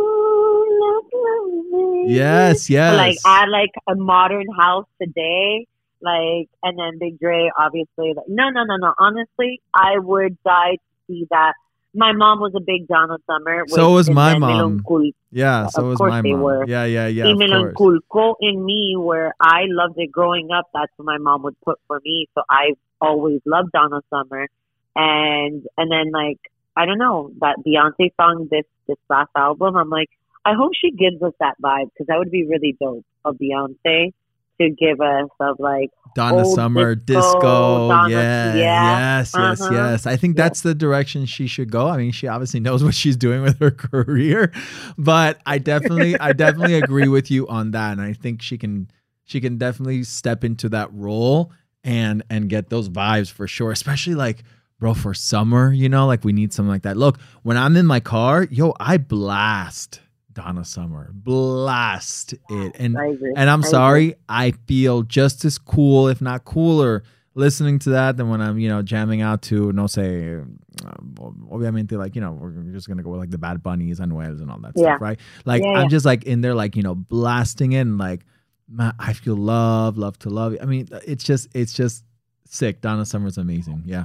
Yes, yes. Like add like a modern house today, like and then Big Dre obviously like no no no no honestly I would die to see that. My mom was a big Donna Summer. So was my mom. Melanchol- yeah, of so was course my they mom. were. Yeah, yeah, yeah. y Of. Melancolco in me where I loved it growing up. That's what my mom would put for me. So I always loved Donna Summer, and and then like I don't know that Beyonce song this this last album. I'm like I hope she gives us that vibe because that would be really dope of Beyonce to give us of like Donna Summer, disco, disco. Donna- yeah, yeah, yes, yes, uh-huh. yes. I think that's the direction she should go. I mean, she obviously knows what she's doing with her career, but I definitely, I definitely agree with you on that, and I think she can, she can definitely step into that role and and get those vibes for sure. Especially like, bro, for summer, you know, like we need something like that. Look, when I'm in my car, yo, I blast Donna Summer, blast it, and and I'm I sorry, I feel just as cool, if not cooler, listening to that than when I'm, you know, jamming out to no say, uh, obviamente, like you know, we're just gonna go with like the Bad Bunnies, Anuels, and all that Yeah. stuff, right? Like Yeah, I'm yeah. just like in there, like you know, blasting it, and like man, I feel love, love to love you. I mean, it's just, it's just sick. Donna Summer's amazing. Yeah,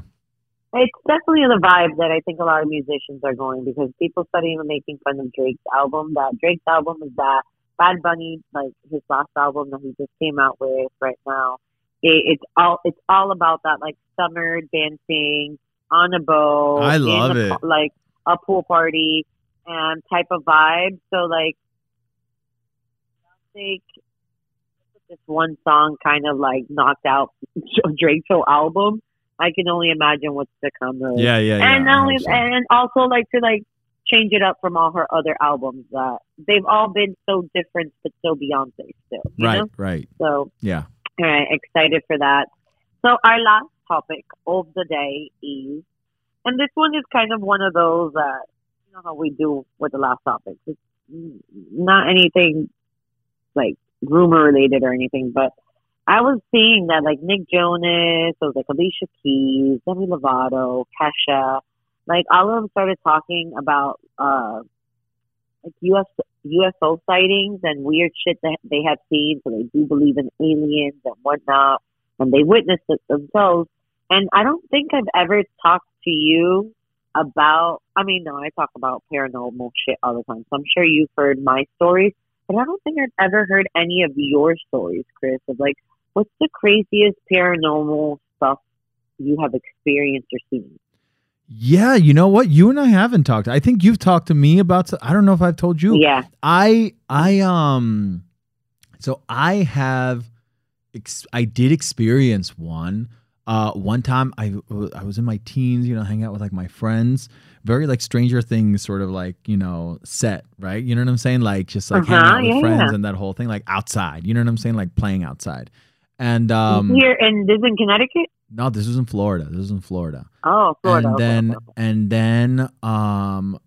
It's definitely the vibe that I think a lot of musicians are going because people started even making fun of Drake's album. That Drake's album is that Bad Bunny, like his last album that he just came out with right now. It, it's all it's all about that like summer dancing on a boat. I love a it. Like a pool party and type of vibe. So like, think this one song kind of like knocked out Drake's whole album. I can only imagine what's to come. Really. yeah, yeah, yeah. and not only so. and also like to like change it up from all her other albums that they've all been so different but so Beyonce still. Right, know? right. So Yeah. all right, excited for that. So our last topic of the day is and this one is kind of one of those that you know how we do with the last topics. It's not anything like rumor related or anything, but I was seeing that like Nick Jonas, it was like Alicia Keys, Demi Lovato, Kesha, like all of them started talking about uh like US UFO sightings and weird shit that they have seen, so they do believe in aliens and whatnot, and they witnessed it themselves. And I don't think I've ever talked to you about. I mean, no, I talk about paranormal shit all the time, so I'm sure you've heard my stories, but I don't think I've ever heard any of your stories, Chris. Of like, what's the craziest paranormal stuff you have experienced or seen? Yeah, you know what? You and I haven't talked. I think you've talked to me about. I don't know if I've told you. Yeah, I I um so I have ex- I did experience one uh one time I I was in my teens, you know, hanging out with like my friends, very like Stranger Things sort of like, you know, set, right? You know what I'm saying? Like just like hanging Uh-huh, out with yeah, friends yeah. and that whole thing like outside. You know what I'm saying? Like playing outside. And um here and this is in Connecticut. no, this was in Florida. This was in Florida Oh, Florida. and okay, then okay, and then um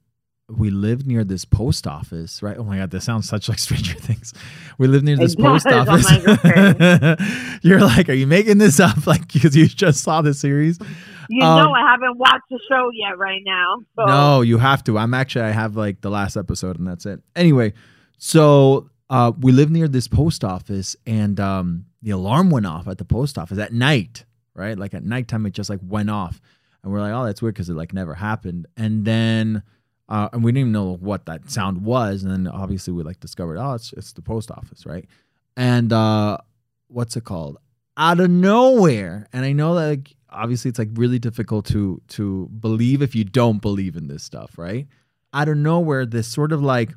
we lived near this post office right oh my god this sounds such like stranger things we lived near this It post does. Office like, you're like are you making this up like because you just saw the series You Um, know, I haven't watched the show yet right now. So. no you have to i'm actually i have like the last episode and that's it anyway so uh we lived near this post office and um the alarm went off at the post office at night right? Like at nighttime it just like went off. And we're like oh that's weird because it like never happened. And then uh, and we didn't even know what that sound was. And then obviously we like discovered oh it's it's the post office right? And uh what's it called? Out of nowhere. And i know that like obviously it's like really difficult to to believe if you don't believe in this stuff right? Out of nowhere this sort of like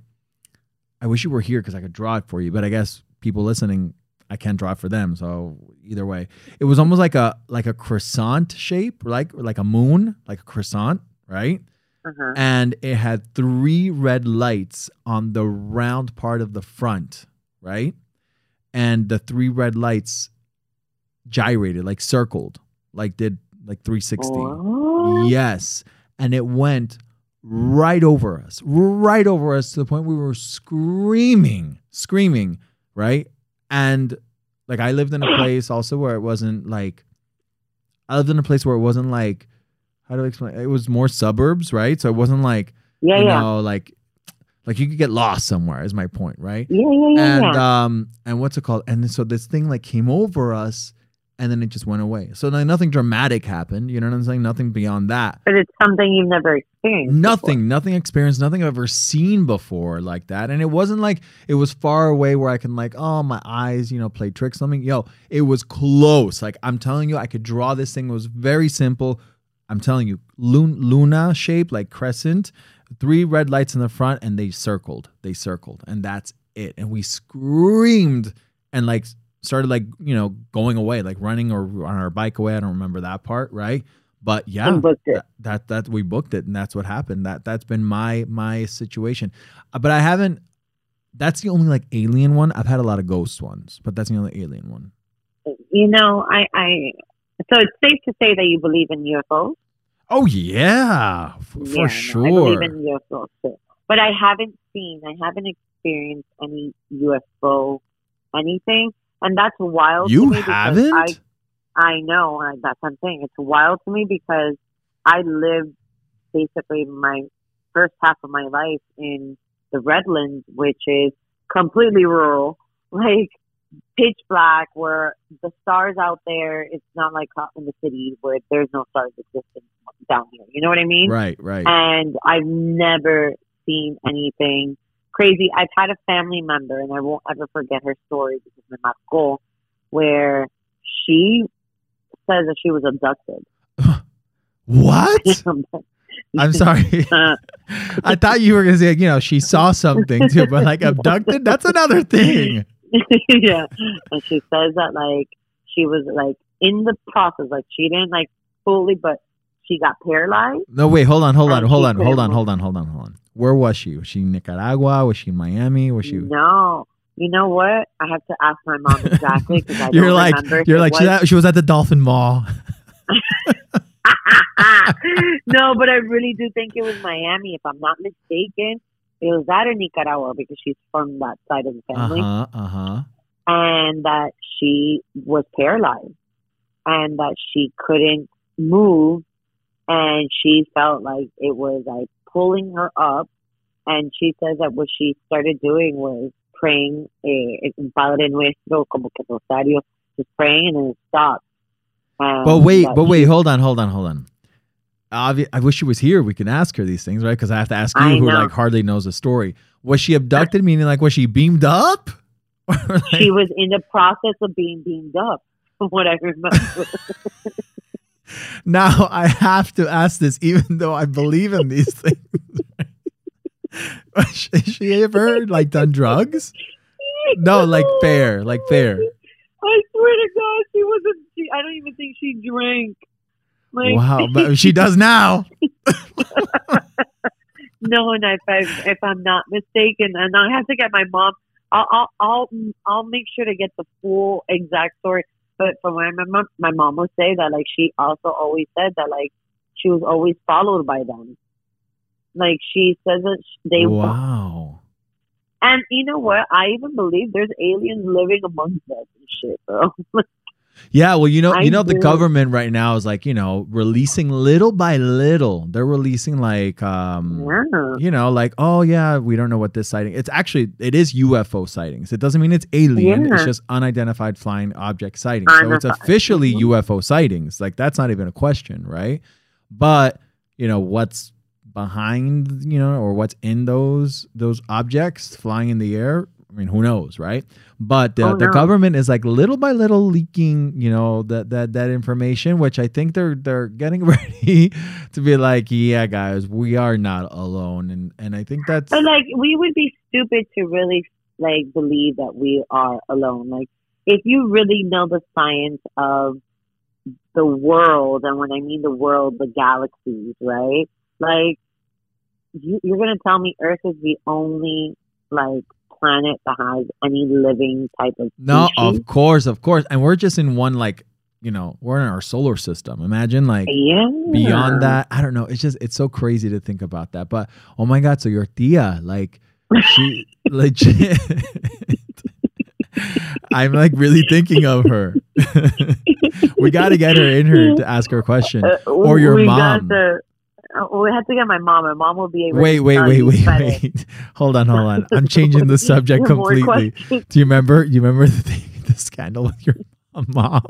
i wish you were here because i could draw it for you but i guess people listening i can't draw it for them so either way it was almost like a like a croissant shape like like a moon like a croissant right Uh-huh. and it had three red lights on the round part of the front, right? And the three red lights gyrated, like circled, like did like 360. What? Yes. And it went right over us, right over us to the point we were screaming, screaming, right? And like I lived in a place also where it wasn't like, I lived in a place where it wasn't like, how do I explain? It was more suburbs, right? So it wasn't like, Yeah, you yeah. know, like, like you could get lost somewhere is my point, right? yeah, yeah, yeah, and yeah. um and what's it called and so this thing like came over us and then it just went away. So like nothing dramatic happened you know what i'm saying? Nothing beyond that. But it's something you've never experienced. nothing nothing experienced nothing i've ever seen before like that. And it wasn't like it was far away where i can like oh my eyes you know play tricks on me. Yo it was close. Like i'm telling you i could draw this thing. It was very simple. I'm telling you lun- luna shape like crescent three red lights in the front and they circled. They circled. And that's it. And we screamed and like started like you know going away like running or on our bike away i don't remember that part right but yeah And booked it. that, that that we booked it and that's what happened that that's been my my situation Uh, but i haven't that's the only like alien one i've had a lot of ghost ones but that's the only alien one You know, I, I so it's safe to say that you believe in UFOs. Oh yeah, for Yeah, no, sure. I believe in UFOs too. But I haven't seen, I haven't experienced any UFO anything, and that's wild. you to me haven't? I, I know, and that's what I'm saying. It's wild to me because I lived basically my first half of my life in the Redlands, which is completely rural, like pitch black, where the stars out there. It's not like in the city where there's no stars existing down here. You know what I mean? right, right. and I've never seen anything crazy. I've had a family member, and I won't ever forget her story because me marcó, where she says that she was abducted. what? I'm sorry. Uh, I thought you were gonna say, you know, she saw something too, but like abducted, that's another thing. yeah, and she says that like she was like in the process, like she didn't like fully, but she got paralyzed. No, wait, hold on, hold on, hold on, hold on, hold on, hold on, hold on. Where was she? Was she in Nicaragua? Was she in Miami? Was she? No, you know what? I have to ask my mom exactly because I You're don't like, remember. you're like, she, was- she was at the Dolphin Mall. no, but I really do think it was Miami, if I'm not mistaken. It was that or Nicaragua because she's from that side of the family, huh, uh huh. and that she was paralyzed and that she couldn't move, and she felt like it was like pulling her up, and she says that what she started doing was praying eh, Padre Nuestro, como que rosario, just praying, and then it stopped. And But wait, that but wait, hold on, hold on, hold on. Obvi- I wish she was here. We can ask her these things, right? Because I have to ask you, I who know. like hardly knows the story. Was she abducted? Meaning, like, was she beamed up? Like- she was in the process of being beamed up, from what I remember. now I have to ask this, even though I believe in these things. Has she, ever like done drugs? No, like fair, like fair. I swear to God, she wasn't. She, I don't even think she drank. Like, Wow, but she does now. no, and if, I, if I'm not mistaken, and I have to get my mom. I'll, I'll, I'll, I'll make sure to get the full exact story. But from what I remember, my mom would say that like she also always said that like she was always followed by them. Like she says that they Wow. And you know what? I even believe there's aliens living amongst us and shit, bro. Yeah, well, you know, I you know, the government right now is like, you know, releasing little by little. They're releasing like, um, yeah. you know, like, oh yeah, we don't know what this sighting. It's actually it is UFO sightings. It doesn't mean it's alien. It's just unidentified flying object sightings. So it's officially Mhm. UFO sightings. Like that's not even a question, right? But you know what's behind, you know, or what's in those those objects flying in the air. I mean, who knows, right? But the, Oh, the government is like little by little leaking, you know, that that that information, which I think they're they're getting ready to be like, yeah, guys, we are not alone, and and I think that's But like we would be stupid to really like believe that we are alone. Like if you really know the science of the world, and when I mean the world, the galaxies, right? Like you, you're gonna tell me Earth is the only like planet that has any living type of no, of course, of course, and we're just in one like, you know, we're in our solar system. Imagine like. yeah. Beyond that, I don't know. It's just it's so crazy to think about that. But oh my god, so your tia, like she legit I'm like really thinking of her. we got to get her in here to ask her a question. Uh, Or your mom. To, uh, we have to get my mom. My mom will be able. Wait, to wait, wait, wait, wait. Hold on, hold on. I'm changing the subject completely. Do you remember? You remember the thing, the scandal with your mom?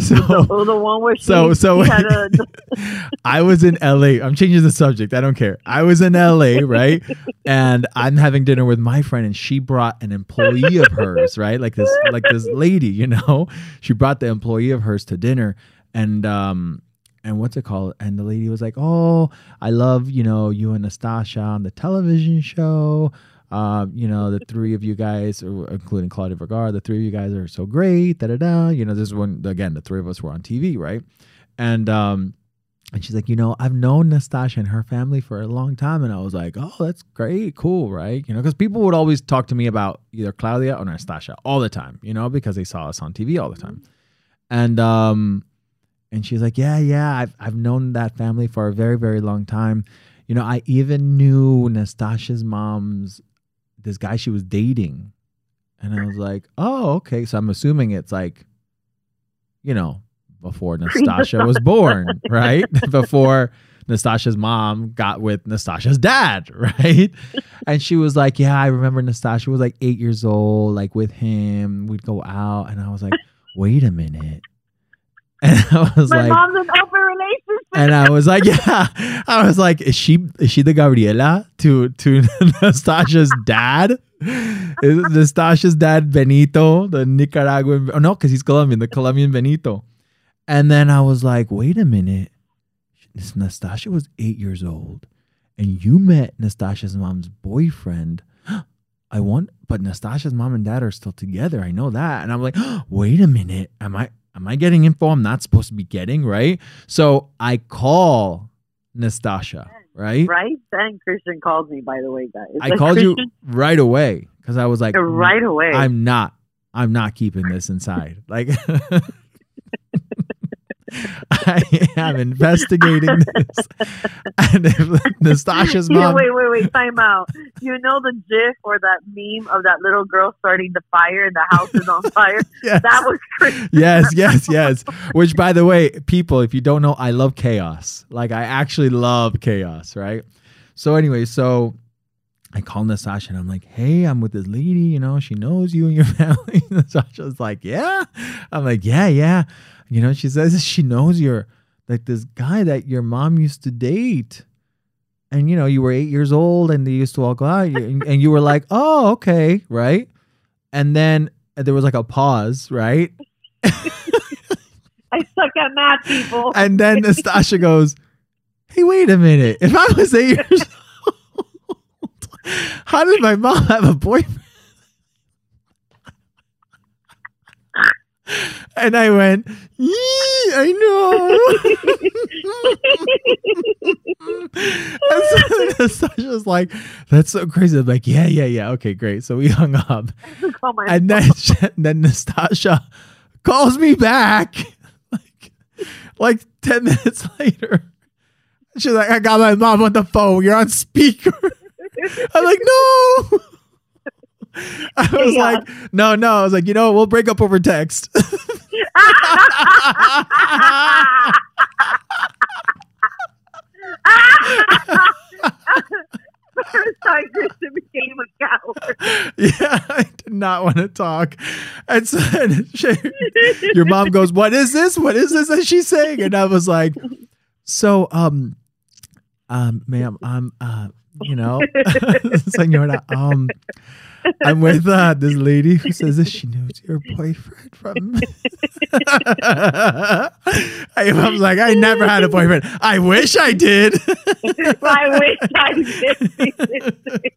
So- the, the one where she, so- so- she had a, I was in LA. I'm changing the subject. I don't care. I was in LA, right? And I'm having dinner with my friend, and she brought an employee of hers, right? Like this, like this lady, you know. She brought the employee of hers to dinner, and um, and what's it called? And the lady was like, "Oh, I love you know you and Nastasha on the television show." Um, you know, the three of you guys, including Claudia Vergara, the three of you guys are so great. Da da da. You know, this is when again the three of us were on TV, right? And um, And she's like, you know, I've known Nastasha and her family for a long time. And I was like, oh, that's great, cool, right? You know, because people would always talk to me about either Claudia or Nastasha all the time, you know, because they saw us on TV all the time. And um, and she's like, yeah, yeah, I've I've known that family for a very, very long time. You know, I even knew Nastasha's mom's this guy she was dating. And I was like, oh, okay. So I'm assuming it's like, you know, before Nastasha was born, right? before Nastasha's mom got with Nastasha's dad, right? and she was like, Yeah, I remember Nastasha was like eight years old, like with him. We'd go out. And I was like, Wait a minute. And I was My like, mom's an open relationship. and I was like, yeah. I was like, is she is she the Gabriela to to Nastasha's dad? Is Nastasha's dad Benito, the Nicaraguan? Oh no, because he's Colombian, the Colombian Benito. And then I was like, wait a minute, this Nastasha was eight years old, and you met Nastasha's mom's boyfriend. I want, but Nastasha's mom and dad are still together. I know that, and I'm like, wait a minute, am I? Am I getting info I'm not supposed to be getting? Right. So I call Nastasha, right? Right? Then Christian called me, by the way, guys. I called you right away because I was like, right away. I'm not, I'm not keeping this inside. Like, I am investigating this. And if Nastasha's yeah, mom, wait, wait, wait. Time out. You know the GIF or that meme of that little girl starting the fire and the house is on fire? Yes. That was Christian. yes, yes, yes. Which, by the way, people, if you don't know, I love chaos. Like, I actually love chaos, right? So, anyway, so I call Nastasha and I'm like, hey, I'm with this lady, you know, she knows you and your family. Nastasha's like, yeah. I'm like, yeah, yeah. You know, she says she knows you're like this guy that your mom used to date. And, you know, you were eight years old and they used to all go out and, and you were like, oh, okay, right? And then there was like a pause, right? I suck at math, people. And then Nastasha goes, Hey, wait a minute. If I was eight years old, how did my mom have a boyfriend? And I went, I know. and so Nastasha's like, That's so crazy. I'm like, Yeah, yeah, yeah. Okay, great. So we hung up. And then, then Nastasha calls me back like, like 10 minutes later. She's like, I got my mom on the phone. You're on speaker. I'm like, no. I was Yeah. like, no, no. I was like, you know, we'll break up over text. Yeah, I did not want to talk. And so then she, your mom goes, "What is this? What is this that she's saying?" And I was like, "So, um, um, ma'am, I'm, uh, you know, senora, um, I'm with uh, this lady who says that she knows your boyfriend from." I was like, "I never had a boyfriend. I wish I did." I wish I did.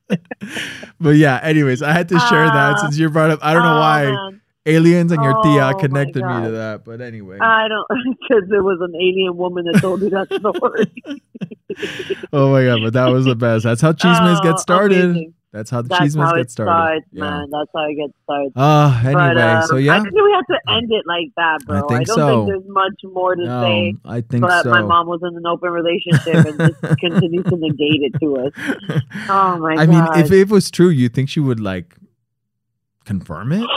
but yeah, anyways, I had to share that Ah. since you brought up. I don't know why man. aliens and your Oh, tia connected me to that. But anyway, I don't, because there was an alien woman that told me that story. oh my god, but that was the best. That's how chismes Oh, get started. amazing. That's how the That's chismes how get it started. starts, yeah. man. That's how it gets started. Oh, anyway, but, uh, so yeah, I think we have to end it like that, bro. I think I don't so. think there's much more to no, say. I think But so. my mom was in an open relationship and just continues to negate it to us. Oh my god. I god! mean, if it was true, you think she would like confirm it?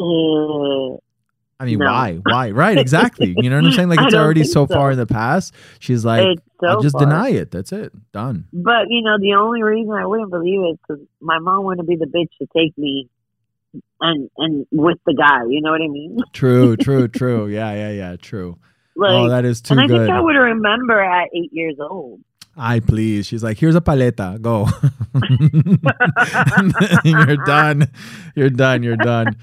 Uh, I mean, No. why? Why? Right? Exactly. You know what I'm saying? Like it's already so so. far in the past. She's like, so I'll just far. deny it. That's it. Done. But you know, the only reason I wouldn't believe it is because my mom wouldn't be the bitch to take me and and with the guy. You know what I mean? True. True. true. Yeah. Yeah. Yeah. True. Oh, like, oh, that is too and I good. think I would remember at eight years old. I please. She's like, here's a paleta. Go. You're done. You're done. You're done.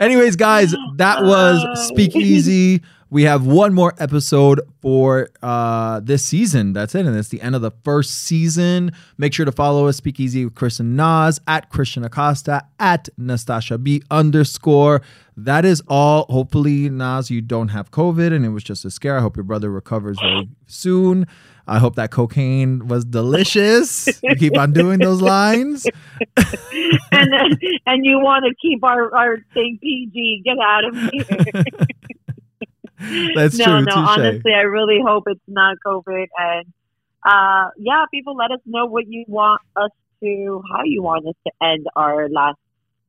Anyways, guys, that was Speakeasy we have one more episode for uh, this season. That's it. And it's the end of the first season. Make sure to follow us, Speakeasy with Chris and Nass, at Christian Acosta, at Nastasha B underscore. That is all. Hopefully, Nass, you don't have COVID and it was just a scare. I hope your brother recovers very soon. I hope that cocaine was delicious. You keep on doing those lines. and and you want to keep our, our thing PG. Get out of here. That's no, true. no. Touche. Honestly, I really hope it's not COVID. And uh, yeah, people, let us know what you want us to, how you want us to end our last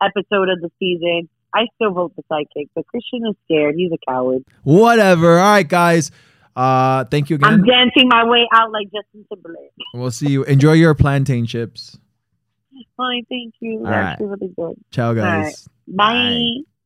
episode of the season. I still vote the psychic, but Christian is scared. He's a coward. Whatever. All right, guys. Uh, thank you again. I'm dancing my way out like Justin Timberlake. We'll see you. Enjoy your plantain chips. Fine, thank you. All That's right. really good. Ciao, guys. right. Bye. Bye.